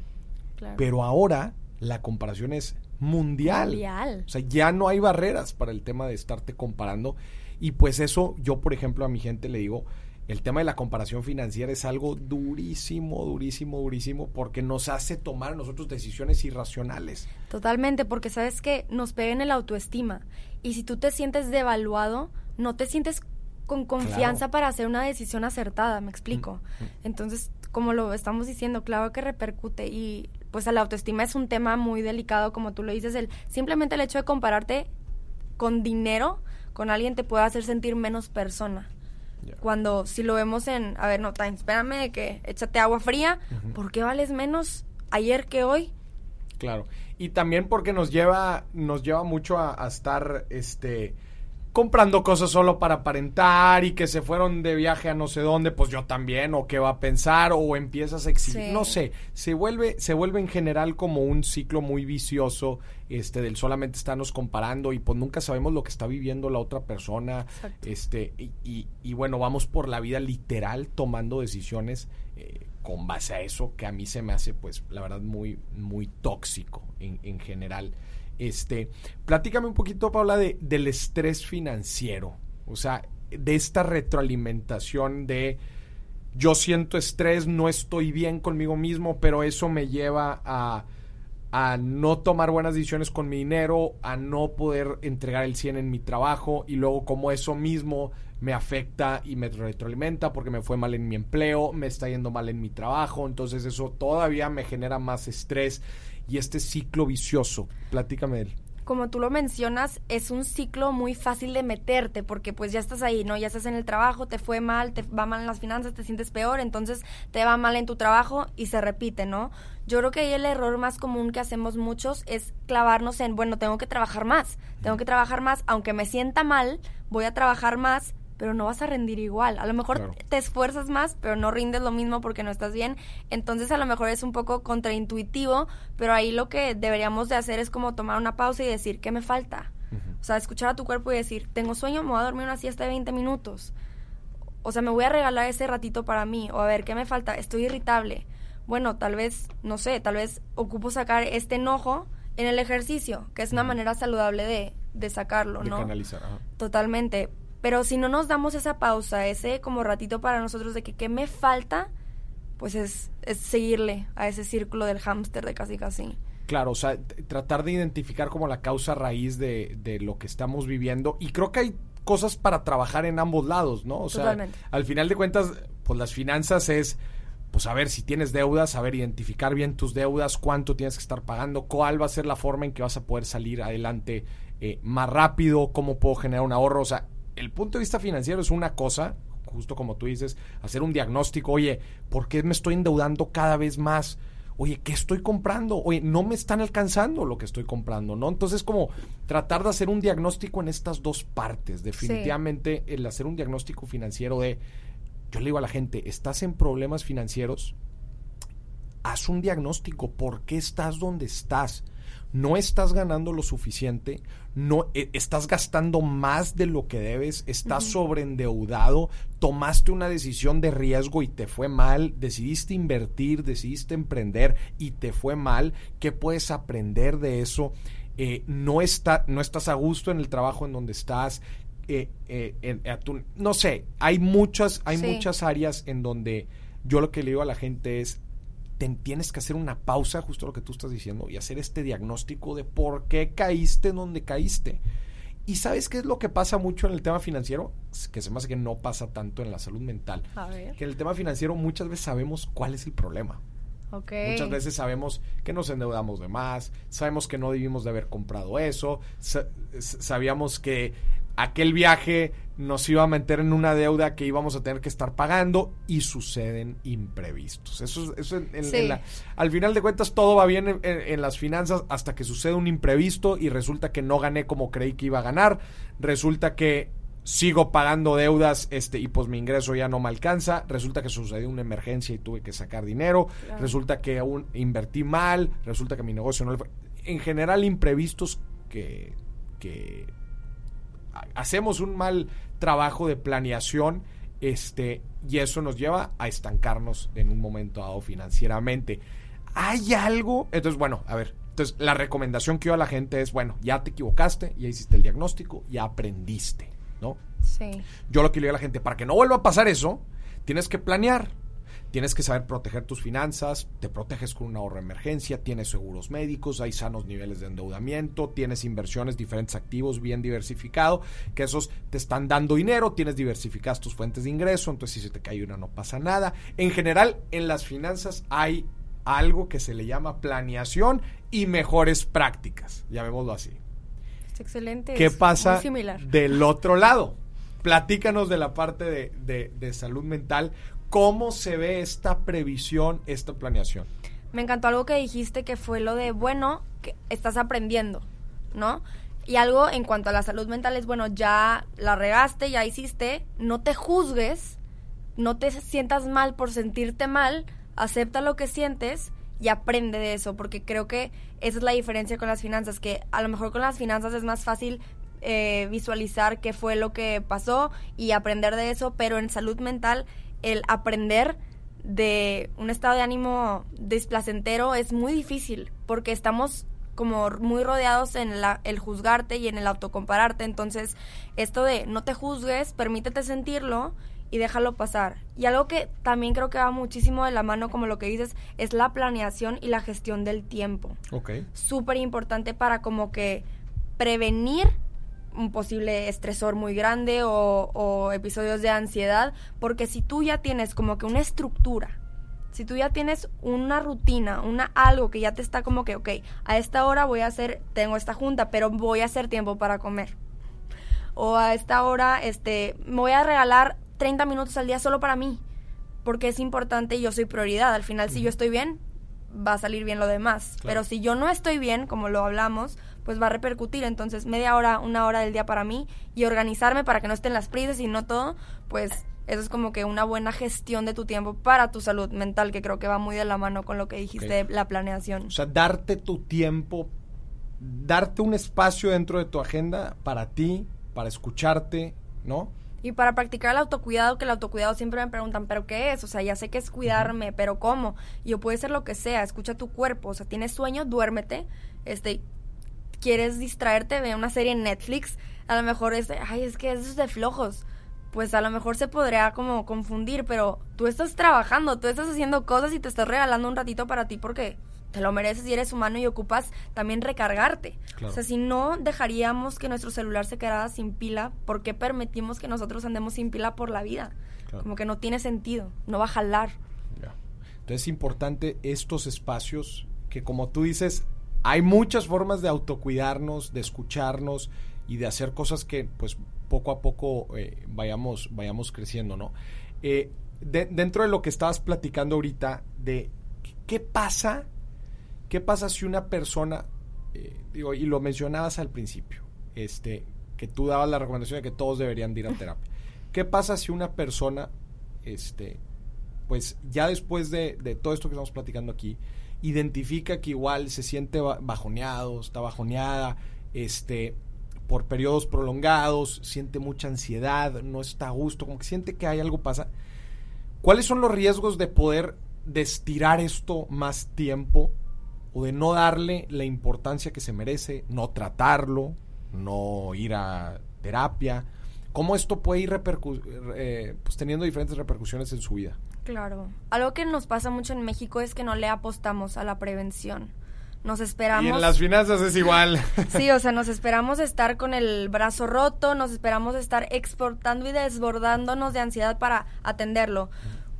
Pero ahora la comparación es mundial. mundial. O sea, ya no hay barreras para el tema de estarte comparando. Y pues eso, yo por ejemplo a mi gente le digo, el tema de la comparación financiera es algo durísimo, durísimo, durísimo, porque nos hace tomar nosotros decisiones irracionales. Totalmente, porque sabes que nos pega en el autoestima. Y si tú te sientes devaluado, no te sientes con confianza para hacer una decisión acertada, me explico. Mm, mm. Entonces, como lo estamos diciendo, claro que repercute y pues a la autoestima es un tema muy delicado, como tú lo dices, el simplemente el hecho de compararte con dinero con alguien te puede hacer sentir menos persona. Cuando si lo vemos en, a ver, no, time, espérame de que échate agua fría, ¿por qué vales menos ayer que hoy? Claro. Y también porque nos lleva nos lleva mucho a, a estar este comprando cosas solo para aparentar y que se fueron de viaje a no sé dónde, pues yo también, o qué va a pensar, o empiezas a exigir, no sé, se vuelve, se vuelve en general como un ciclo muy vicioso, este, del solamente estarnos comparando y pues nunca sabemos lo que está viviendo la otra persona, este, y, y, bueno, vamos por la vida literal tomando decisiones eh, con base a eso que a mí se me hace, pues, la verdad, muy, muy tóxico en, en general. Este, platícame un poquito, Paula, de, del estrés financiero. O sea, de esta retroalimentación de yo siento estrés, no estoy bien conmigo mismo, pero eso me lleva a, a no tomar buenas decisiones con mi dinero, a no poder entregar el 100 en mi trabajo y luego como eso mismo me afecta y me retroalimenta porque me fue mal en mi empleo, me está yendo mal en mi trabajo, entonces eso todavía me genera más estrés y este ciclo vicioso. Platícame de él. Como tú lo mencionas, es un ciclo muy fácil de meterte porque pues ya estás ahí, ¿no? Ya estás en el trabajo, te fue mal, te va mal en las finanzas, te sientes peor, entonces te va mal en tu trabajo y se repite, ¿no? Yo creo que ahí el error más común que hacemos muchos es clavarnos en, bueno, tengo que trabajar más, tengo que trabajar más, aunque me sienta mal, voy a trabajar más, pero no vas a rendir igual. A lo mejor te esfuerzas más, pero no rindes lo mismo porque no estás bien. Entonces a lo mejor es un poco contraintuitivo, pero ahí lo que deberíamos de hacer es como tomar una pausa y decir, ¿qué me falta? O sea, escuchar a tu cuerpo y decir, tengo sueño, me voy a dormir una siesta de 20 minutos. O sea, me voy a regalar ese ratito para mí. O a ver, ¿qué me falta? Estoy irritable. Bueno, tal vez, no sé, tal vez ocupo sacar este enojo en el ejercicio, que es una manera saludable de, de sacarlo, de ¿no? Canalizar, Totalmente. Pero si no nos damos esa pausa, ese como ratito para nosotros de que qué me falta, pues es, es seguirle a ese círculo del hámster de casi casi. Claro, o sea, tratar de identificar como la causa raíz de, de lo que estamos viviendo. Y creo que hay cosas para trabajar en ambos lados, ¿no? O sea, al final de cuentas, pues las finanzas es, pues a ver si tienes deudas, saber identificar bien tus deudas, cuánto tienes que estar pagando, cuál va a ser la forma en que vas a poder salir adelante eh, más rápido, cómo puedo generar un ahorro. O sea, el punto de vista financiero es una cosa, justo como tú dices, hacer un diagnóstico, oye, ¿por qué me estoy endeudando cada vez más? Oye, ¿qué estoy comprando? Oye, no me están alcanzando lo que estoy comprando, ¿no? Entonces, como tratar de hacer un diagnóstico en estas dos partes. Definitivamente, el hacer un diagnóstico financiero de, yo le digo a la gente, ¿estás en problemas financieros? Haz un diagnóstico, ¿por qué estás donde estás? No estás ganando lo suficiente, no e, estás gastando más de lo que debes, estás sobreendeudado, tomaste una decisión de riesgo y te fue mal, decidiste invertir, decidiste emprender y te fue mal, ¿qué puedes aprender de eso? Eh, no, está, no estás a gusto en el trabajo en donde estás, eh, eh, no sé, hay muchas, hay muchas áreas en donde yo lo que le digo a la gente es tienes que hacer una pausa, justo lo que tú estás diciendo, y hacer este diagnóstico de por qué caíste en donde caíste. ¿Y sabes qué es lo que pasa mucho en el tema financiero? Que se me hace que no pasa tanto en la salud mental. Que en el tema financiero muchas veces sabemos cuál es el problema. Muchas veces sabemos que nos endeudamos de más, sabemos que no debimos de haber comprado eso, sabíamos que aquel viaje nos iba a meter en una deuda que íbamos a tener que estar pagando y suceden imprevistos. Eso, eso al final de cuentas todo va bien en, las finanzas hasta que sucede un imprevisto y resulta que no gané como creí que iba a ganar, resulta que sigo pagando deudas este y pues mi ingreso ya no me alcanza, resulta que sucedió una emergencia y tuve que sacar dinero, resulta que aún invertí mal, resulta que mi negocio no le fue. En general imprevistos que, que hacemos un mal trabajo de planeación este, y eso nos lleva a estancarnos en un momento dado financieramente. ¿Hay algo? Entonces, bueno, a ver, entonces la recomendación que yo a la gente es, bueno, ya te equivocaste, ya hiciste el diagnóstico, ya aprendiste, ¿no? Sí. Yo lo que le digo a la gente, para que no vuelva a pasar eso, tienes que planear. Tienes que saber proteger tus finanzas, te proteges con un ahorro de emergencia, tienes seguros médicos, hay sanos niveles de endeudamiento, tienes inversiones, diferentes activos bien diversificados, que esos te están dando dinero, tienes diversificadas tus fuentes de ingreso, entonces si se te cae una no pasa nada. En general, en las finanzas hay algo que se le llama planeación y mejores prácticas, llamémoslo así. Es excelente. ¿Qué pasa del otro lado? Platícanos de la parte de, de salud mental. ¿Cómo se ve esta previsión, esta planeación? Me encantó algo que dijiste que fue lo de, bueno, que estás aprendiendo, ¿no? Y algo en cuanto a la salud mental es, bueno, ya la regaste, ya hiciste, no te juzgues, no te sientas mal por sentirte mal, acepta lo que sientes y aprende de eso, porque creo que esa es la diferencia con las finanzas, que a lo mejor con las finanzas es más fácil eh, visualizar qué fue lo que pasó y aprender de eso, pero en salud mental el aprender de un estado de ánimo desplacentero es muy difícil porque estamos como muy rodeados en el juzgarte y en el autocompararte. Entonces, esto de no te juzgues, permítete sentirlo y déjalo pasar. Y algo que también creo que va muchísimo de la mano, como lo que dices, es la planeación y la gestión del tiempo. Ok. Súper importante para como que prevenir un posible estresor muy grande o, episodios de ansiedad, porque si tú ya tienes como que una estructura, si tú ya tienes una rutina, una algo que ya te está como que, ok, a esta hora voy a hacer, tengo esta junta, pero voy a hacer tiempo para comer. O a esta hora, este, me voy a regalar 30 minutos al día solo para mí, porque es importante y yo soy prioridad. Al final, si yo estoy bien, va a salir bien lo demás. Pero si yo no estoy bien, como lo hablamos, pues va a repercutir. Entonces, media hora, una hora del día para mí y organizarme para que no estén las prisas y no todo, pues eso es como que una buena gestión de tu tiempo para tu salud mental, que creo que va muy de la mano con lo que dijiste la planeación. O sea, darte tu tiempo, darte un espacio dentro de tu agenda para ti, para escucharte, ¿no? Y para practicar el autocuidado, que el autocuidado siempre me preguntan, ¿pero qué es? O sea, ya sé que es cuidarme, pero ¿cómo? Y yo puede ser lo que sea, escucha tu cuerpo, o sea, tienes sueño, duérmete, este, quieres distraerte, ve una serie en Netflix, a lo mejor es, ay, es que eso es de flojos. Pues a lo mejor se podría como confundir, pero tú estás trabajando, tú estás haciendo cosas y te estás regalando un ratito para ti porque te lo mereces y eres humano y ocupas también recargarte. O sea, si no dejaríamos que nuestro celular se quedara sin pila, ¿por qué permitimos que nosotros andemos sin pila por la vida? Como que no tiene sentido, no va a jalar. Entonces es importante estos espacios que como tú dices, hay muchas formas de autocuidarnos, de escucharnos y de hacer cosas que pues poco a poco eh, vayamos, vayamos creciendo, ¿no? Eh, dentro de lo que estabas platicando ahorita, de qué pasa, qué pasa si una persona, eh, digo, y lo mencionabas al principio, este, que tú dabas la recomendación de que todos deberían ir a terapia. ¿Qué pasa si una persona, este, pues ya después de, de todo esto que estamos platicando aquí, identifica que igual se siente bajoneado, está bajoneada, este, por periodos prolongados, siente mucha ansiedad, no está a gusto, como que siente que hay algo pasa. ¿Cuáles son los riesgos de poder destirar esto más tiempo o de no darle la importancia que se merece, no tratarlo, no ir a terapia? ¿Cómo esto puede ir eh, pues, teniendo diferentes repercusiones en su vida? Claro. Algo que nos pasa mucho en México es que no le apostamos a la prevención. Nos esperamos. Y en las finanzas es igual. Sí, o sea, nos esperamos estar con el brazo roto, nos esperamos estar exportando y desbordándonos de ansiedad para atenderlo.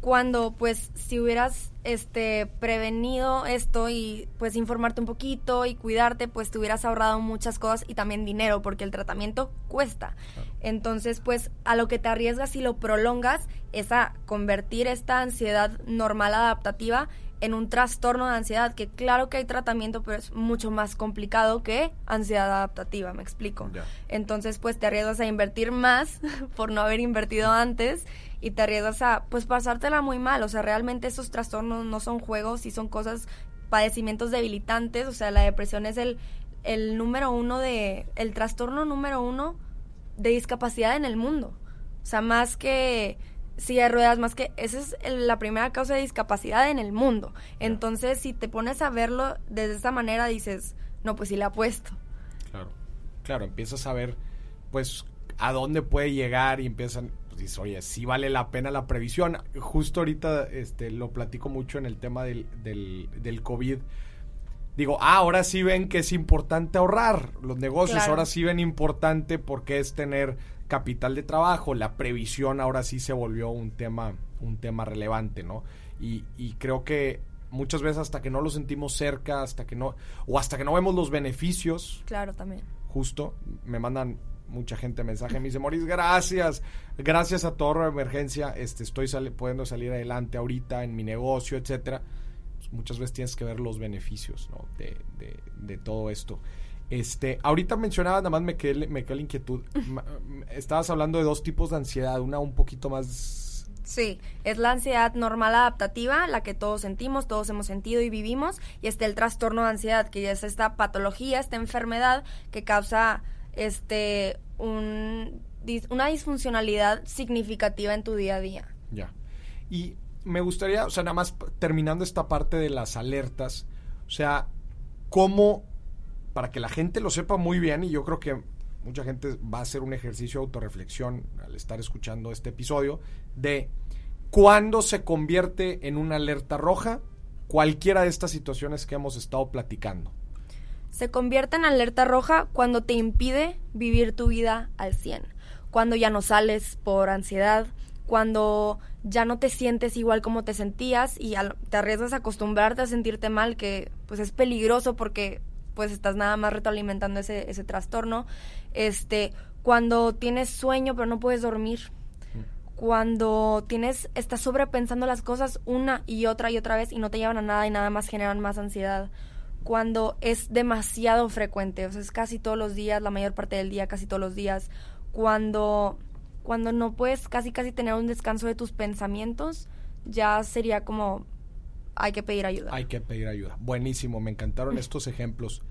Cuando pues si hubieras este prevenido esto y pues informarte un poquito y cuidarte, pues te hubieras ahorrado muchas cosas y también dinero porque el tratamiento cuesta. Entonces, pues a lo que te arriesgas y lo prolongas es a convertir esta ansiedad normal adaptativa en un trastorno de ansiedad, que claro que hay tratamiento, pero es mucho más complicado que ansiedad adaptativa, me explico. Entonces, pues te arriesgas a invertir más por no haber invertido antes y te arriesgas a, pues, pasártela muy mal. O sea, realmente estos trastornos no son juegos y son cosas, padecimientos debilitantes. O sea, la depresión es el, el número uno de, el trastorno número uno de discapacidad en el mundo. O sea, más que silla de ruedas más que esa es la primera causa de discapacidad en el mundo. Entonces, si te pones a verlo de esa manera, dices, no, pues sí le apuesto. Claro, claro, empiezas a ver, pues, a dónde puede llegar y empiezan, pues dices, oye, sí vale la pena la previsión. Justo ahorita este, lo platico mucho en el tema del, del, del COVID. Digo, ah, ahora sí ven que es importante ahorrar los negocios, ahora sí ven importante porque es tener capital de trabajo, la previsión ahora sí se volvió un tema, un tema relevante, ¿no? Y, creo que muchas veces hasta que no lo sentimos cerca, hasta que no, o hasta que no vemos los beneficios. Claro, también. Justo, me mandan mucha gente mensaje, me dice, Moris, gracias, gracias a tu emergencia, este, estoy pudiendo salir adelante ahorita en mi negocio, etcétera. Pues, muchas veces tienes que ver los beneficios, ¿no? De, de, de todo esto. Este, ahorita mencionabas, nada más me quedé, me quedé la inquietud. Estabas hablando de dos tipos de ansiedad, una un poquito más... Sí, es la ansiedad normal adaptativa, la que todos sentimos, todos hemos sentido y vivimos, y está el trastorno de ansiedad, que es esta patología, esta enfermedad que causa este un, una disfuncionalidad significativa en tu día a día. Ya. Y me gustaría, o sea, nada más terminando esta parte de las alertas, o sea, ¿cómo para que la gente lo sepa muy bien y yo creo que mucha gente va a hacer un ejercicio de autorreflexión al estar escuchando este episodio de cuándo se convierte en una alerta roja cualquiera de estas situaciones que hemos estado platicando. Se convierte en alerta roja cuando te impide vivir tu vida al 100, cuando ya no sales por ansiedad, cuando ya no te sientes igual como te sentías y te arriesgas a acostumbrarte a sentirte mal, que pues es peligroso porque pues estás nada más retroalimentando ese, ese trastorno. Este, cuando tienes sueño pero no puedes dormir. Cuando tienes, estás sobrepensando las cosas una y otra y otra vez y no te llevan a nada y nada más generan más ansiedad. Cuando es demasiado frecuente, o sea, es casi todos los días, la mayor parte del día, casi todos los días. Cuando, cuando no puedes casi casi tener un descanso de tus pensamientos, ya sería como hay que pedir ayuda. Hay que pedir ayuda. Buenísimo, me encantaron estos ejemplos.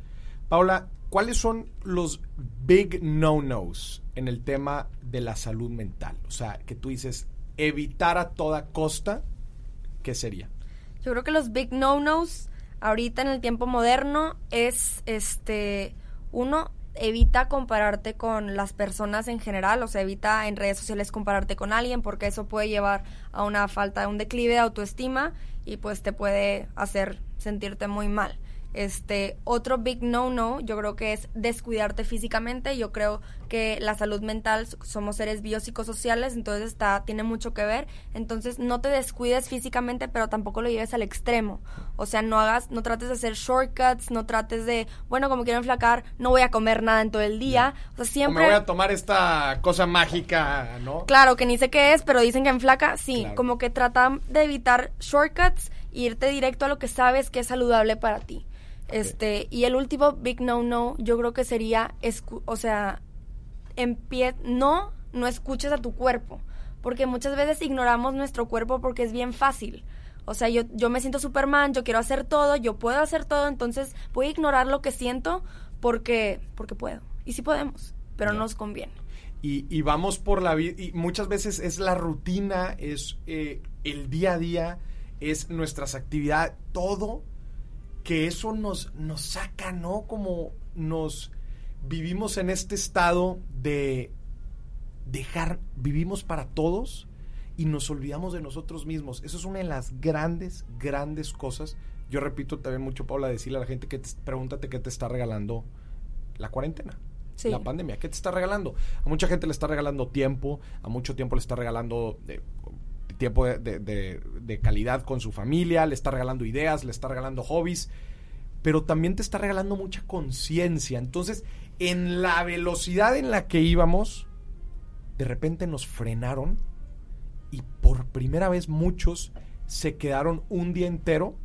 Paula, ¿cuáles son los big no-nos en el tema de la salud mental? O sea, que tú dices, evitar a toda costa, ¿qué sería? Yo creo que los big no-nos ahorita en el tiempo moderno es, este, uno, evita compararte con las personas en general, o sea, evita en redes sociales compararte con alguien porque eso puede llevar a una falta, de un declive de autoestima y pues te puede hacer sentirte muy mal. Este, otro big no-no, yo creo que es descuidarte físicamente. Yo creo que la salud mental, somos seres biopsicosociales, entonces está, tiene mucho que ver. Entonces, no te descuides físicamente, pero tampoco lo lleves al extremo. O sea, no hagas, no trates de hacer shortcuts, no trates de, bueno, como quiero enflacar, no voy a comer nada en todo el día. O sea, siempre. me voy a tomar esta cosa mágica, ¿no? Claro, que ni sé qué es, pero dicen que enflaca, sí. Como que trata de evitar shortcuts e irte directo a lo que sabes que es saludable para ti. Este, y el último big no no, yo creo que sería, o sea, en pie, no, no escuches a tu cuerpo, porque muchas veces ignoramos nuestro cuerpo porque es bien fácil. O sea, yo, yo me siento Superman, yo quiero hacer todo, yo puedo hacer todo, entonces voy a ignorar lo que siento porque, porque puedo. Y sí podemos, pero no nos conviene. Y, y, vamos por la vida, y muchas veces es la rutina, es eh, el día a día, es nuestras actividades, todo que eso nos, nos saca, ¿no? Como nos vivimos en este estado de dejar, vivimos para todos y nos olvidamos de nosotros mismos. Eso es una de las grandes, grandes cosas. Yo repito también mucho, Paula, decirle a la gente que te, pregúntate qué te está regalando la cuarentena. La pandemia, ¿qué te está regalando? A mucha gente le está regalando tiempo, a mucho tiempo le está regalando eh, tiempo de, calidad con su familia, le está regalando ideas, le está regalando hobbies, pero también te está regalando mucha conciencia. Entonces, en la velocidad en la que íbamos, de repente nos frenaron y por primera vez muchos se quedaron un día entero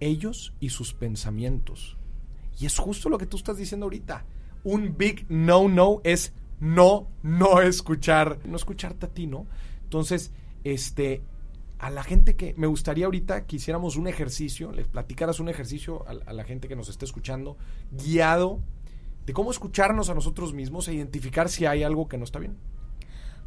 ellos y sus pensamientos. Y es justo lo que tú estás diciendo ahorita. Un big no no es no no escuchar, no escucharte a ti, ¿no? Entonces, este a la gente que me gustaría ahorita que hiciéramos un ejercicio, les platicaras un ejercicio a, la gente que nos esté escuchando, guiado de cómo escucharnos a nosotros mismos e identificar si hay algo que no está bien.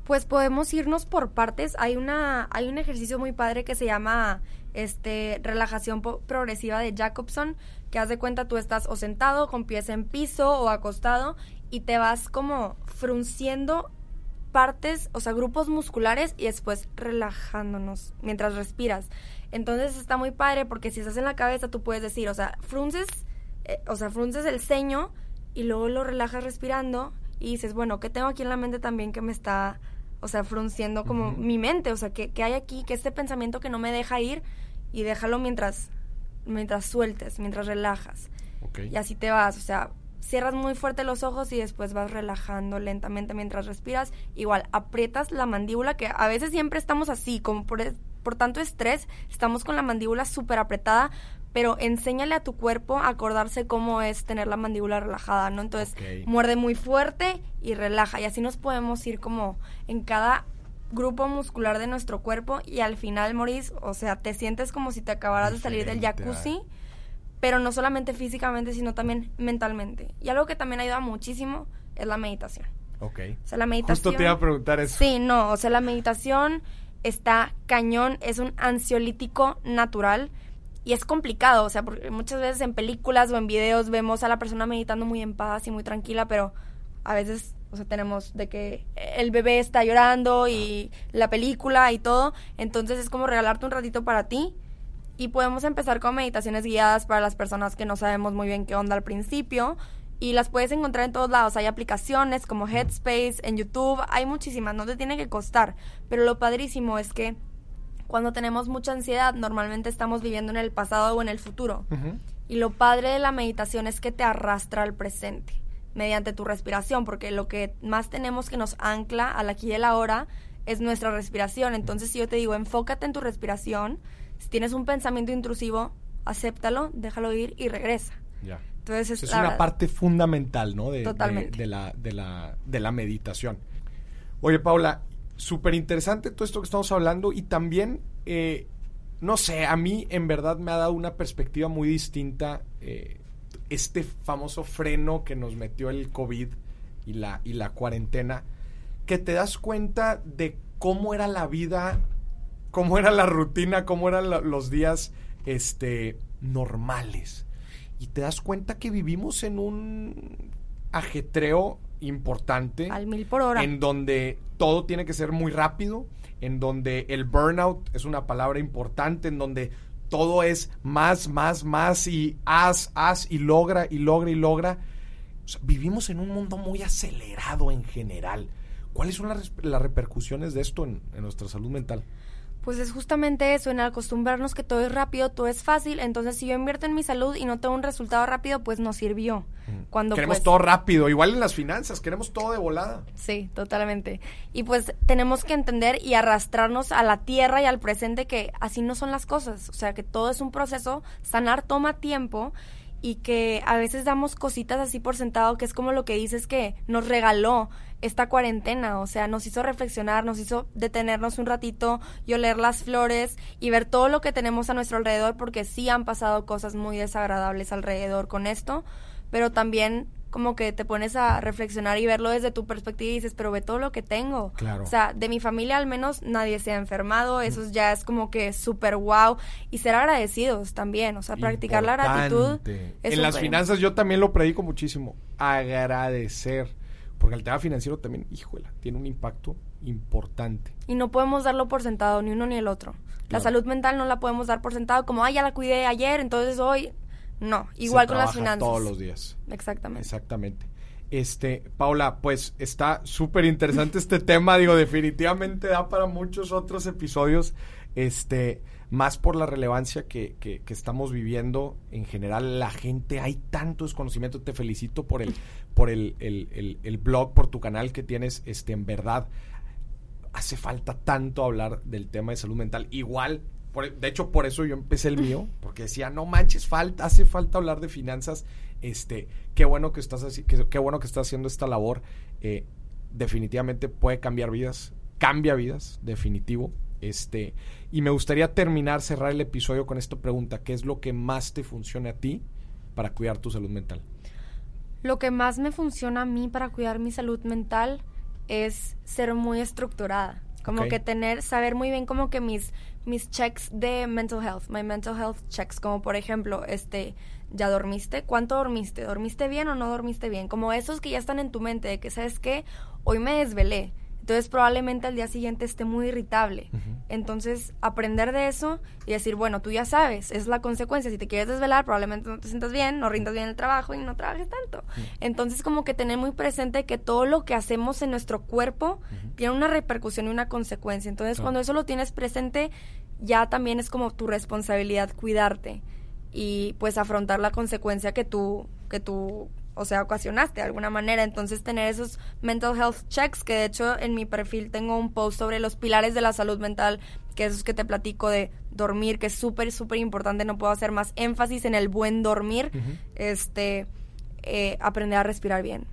Pues podemos irnos por partes. Hay una hay un ejercicio muy padre que se llama este relajación progresiva de Jacobson, que haz de cuenta tú estás o sentado con pies en piso o acostado y te vas como frunciendo partes, o sea, grupos musculares y después relajándonos mientras respiras. Entonces está muy padre porque si estás en la cabeza tú puedes decir, o sea, frunces, eh, o sea, frunces el ceño y luego lo relajas respirando y dices, bueno, ¿qué tengo aquí en la mente también que me está, o sea, frunciendo como mi mente? O sea, ¿qué, hay aquí? Que este pensamiento que no me deja ir y déjalo mientras, mientras sueltes, mientras relajas. Y así te vas, o sea, cierras muy fuerte los ojos y después vas relajando lentamente mientras respiras. Igual, aprietas la mandíbula, que a veces siempre estamos así, como por, por tanto estrés, estamos con la mandíbula súper apretada, pero enséñale a tu cuerpo a acordarse cómo es tener la mandíbula relajada, ¿no? Entonces, muerde muy fuerte y relaja. Y así nos podemos ir como en cada grupo muscular de nuestro cuerpo y al final, Maurice, o sea, te sientes como si te acabaras de salir del jacuzzi, pero no solamente físicamente, sino también mentalmente. Y algo que también ayuda muchísimo es la meditación. Ok. O sea, la meditación... Justo te iba a preguntar eso. Sí, no, o sea, la meditación está cañón, es un ansiolítico natural y es complicado, o sea, porque muchas veces en películas o en videos vemos a la persona meditando muy en paz y muy tranquila, pero a veces, o sea, tenemos de que el bebé está llorando y la película y todo, entonces es como regalarte un ratito para ti y podemos empezar con meditaciones guiadas para las personas que no sabemos muy bien qué onda al principio y las puedes encontrar en todos lados. Hay aplicaciones como Headspace, en YouTube, hay muchísimas, no te tiene que costar, pero lo padrísimo es que cuando tenemos mucha ansiedad, normalmente estamos viviendo en el pasado o en el futuro. Y lo padre de la meditación es que te arrastra al presente mediante tu respiración, porque lo que más tenemos que nos ancla al aquí y el ahora es nuestra respiración. Entonces, si yo te digo, enfócate en tu respiración, si tienes un pensamiento intrusivo, acéptalo, déjalo ir y regresa. Ya. Entonces, es, una parte fundamental, ¿no? De, Totalmente. De, la, de, la, de la meditación. Oye, Paula, súper interesante todo esto que estamos hablando y también, eh, no sé, a mí en verdad me ha dado una perspectiva muy distinta eh, este famoso freno que nos metió el COVID y la, y la cuarentena, que te das cuenta de cómo era la vida, cómo era la rutina, cómo eran los días este, normales. Y te das cuenta que vivimos en un ajetreo importante. Al mil por hora. En donde todo tiene que ser muy rápido, en donde el burnout es una palabra importante, en donde todo es más, más, más y haz, haz y logra y logra y logra. vivimos en un mundo muy acelerado en general. ¿Cuáles son las, las repercusiones de esto en nuestra salud mental? Pues es justamente eso, en acostumbrarnos que todo es rápido, todo es fácil. Entonces, si yo invierto en mi salud y no tengo un resultado rápido, pues no sirvió. Cuando queremos pues todo rápido, igual en las finanzas, queremos todo de volada. Sí, totalmente. Y pues tenemos que entender y arrastrarnos a la tierra y al presente que así no son las cosas. O sea, que todo es un proceso, sanar toma tiempo y que a veces damos cositas así por sentado, que es como lo que dices que nos regaló esta cuarentena, o sea, nos hizo reflexionar, nos hizo detenernos un ratito y oler las flores y ver todo lo que tenemos a nuestro alrededor, porque sí han pasado cosas muy desagradables alrededor con esto, pero también como que te pones a reflexionar y verlo desde tu perspectiva y dices, pero ve todo lo que tengo. Claro. O sea, de mi familia al menos nadie se ha enfermado, eso ya es como que súper wow. Y ser agradecidos también, o sea, practicar la gratitud. en las finanzas yo también lo predico muchísimo, agradecer. Porque el tema financiero también, híjole, tiene un impacto importante. Y no podemos darlo por sentado, ni uno ni el otro. La salud mental no la podemos dar por sentado como, ay, ya la cuidé ayer, entonces hoy no, igual con las finanzas. Todos los días. Exactamente. Exactamente. Este, Paula, pues está súper interesante este tema, digo, definitivamente da para muchos otros episodios, este, más por la relevancia que, que, estamos viviendo en general, la gente, hay tanto desconocimiento, te felicito por el, por el, el, el, blog, por tu canal que tienes, este, en verdad, hace falta tanto hablar del tema de salud mental, igual de hecho, por eso yo empecé el mío, porque decía, no manches, falta, hace falta hablar de finanzas este, qué bueno que estás así, qué bueno que estás haciendo esta labor. Eh, definitivamente puede cambiar vidas, cambia vidas, definitivo. Este, y me gustaría terminar, cerrar el episodio con esta pregunta: ¿qué es lo que más te funciona a ti para cuidar tu salud mental? Lo que más me funciona a mí para cuidar mi salud mental es ser muy estructurada. Como que tener, saber muy bien como que mis, mis checks de mental health, my mental health checks, como por ejemplo, este, ¿ya dormiste? ¿Cuánto dormiste? ¿Dormiste bien o no dormiste bien? Como esos que ya están en tu mente, de que, ¿sabes qué? Hoy me desvelé. Entonces probablemente al día siguiente esté muy irritable. Entonces aprender de eso y decir, bueno, tú ya sabes, es la consecuencia. Si te quieres desvelar, probablemente no te sientas bien, no rindas bien el trabajo y no trabajes tanto. Entonces como que tener muy presente que todo lo que hacemos en nuestro cuerpo tiene una repercusión y una consecuencia. Entonces cuando eso lo tienes presente, ya también es como tu responsabilidad cuidarte y pues afrontar la consecuencia que tú, que tú, o sea, ocasionaste de alguna manera. Entonces tener esos mental health checks, que de hecho en mi perfil tengo un post sobre los pilares de la salud mental, que es que te platico de dormir, que es súper, súper importante, no puedo hacer más énfasis en el buen dormir, este, eh, aprender a respirar bien.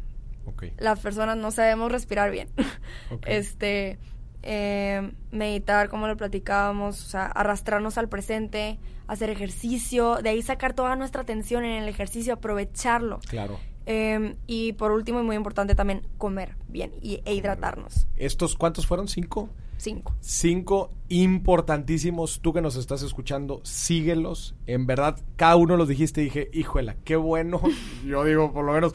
Las personas no sabemos respirar bien. este eh, meditar, como lo platicábamos, o sea, arrastrarnos al presente, hacer ejercicio, de ahí sacar toda nuestra atención en el ejercicio, aprovecharlo. Claro. Em, y por último, y muy importante también, comer bien y, e hidratarnos. ¿Estos cuántos fueron? ¿Cinco? Cinco. Cinco importantísimos. Tú que nos estás escuchando, síguelos. En verdad, cada uno los dijiste y dije, híjola, qué bueno. yo digo, por lo menos,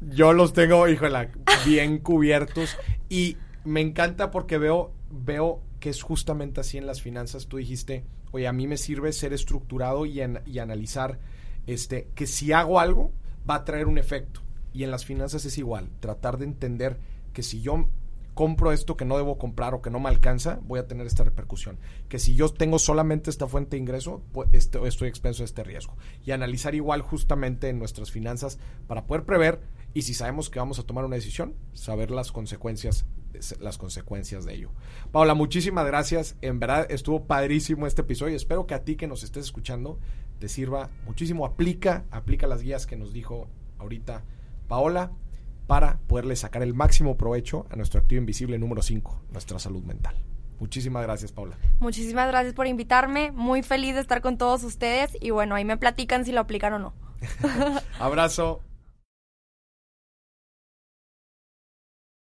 yo los tengo, híjola, bien cubiertos. Y me encanta porque veo, veo que es justamente así en las finanzas. Tú dijiste, oye, a mí me sirve ser estructurado y, y analizar este, que si hago algo va a traer un efecto. Y en las finanzas es igual, tratar de entender que si yo compro esto que no debo comprar o que no me alcanza, voy a tener esta repercusión. Que si yo tengo solamente esta fuente de ingreso, pues estoy, estoy expenso a este riesgo. Y analizar igual justamente en nuestras finanzas para poder prever y si sabemos que vamos a tomar una decisión, saber las consecuencias las consecuencias de ello. Paula, muchísimas gracias. En verdad estuvo padrísimo este episodio. Espero que a ti que nos estés escuchando te sirva muchísimo. Aplica, aplica las guías que nos dijo ahorita Paola para poderle sacar el máximo provecho a nuestro activo invisible número 5, nuestra salud mental. Muchísimas gracias, Paula. Muchísimas gracias por invitarme. Muy feliz de estar con todos ustedes y bueno, ahí me platican si lo aplican o no. Abrazo.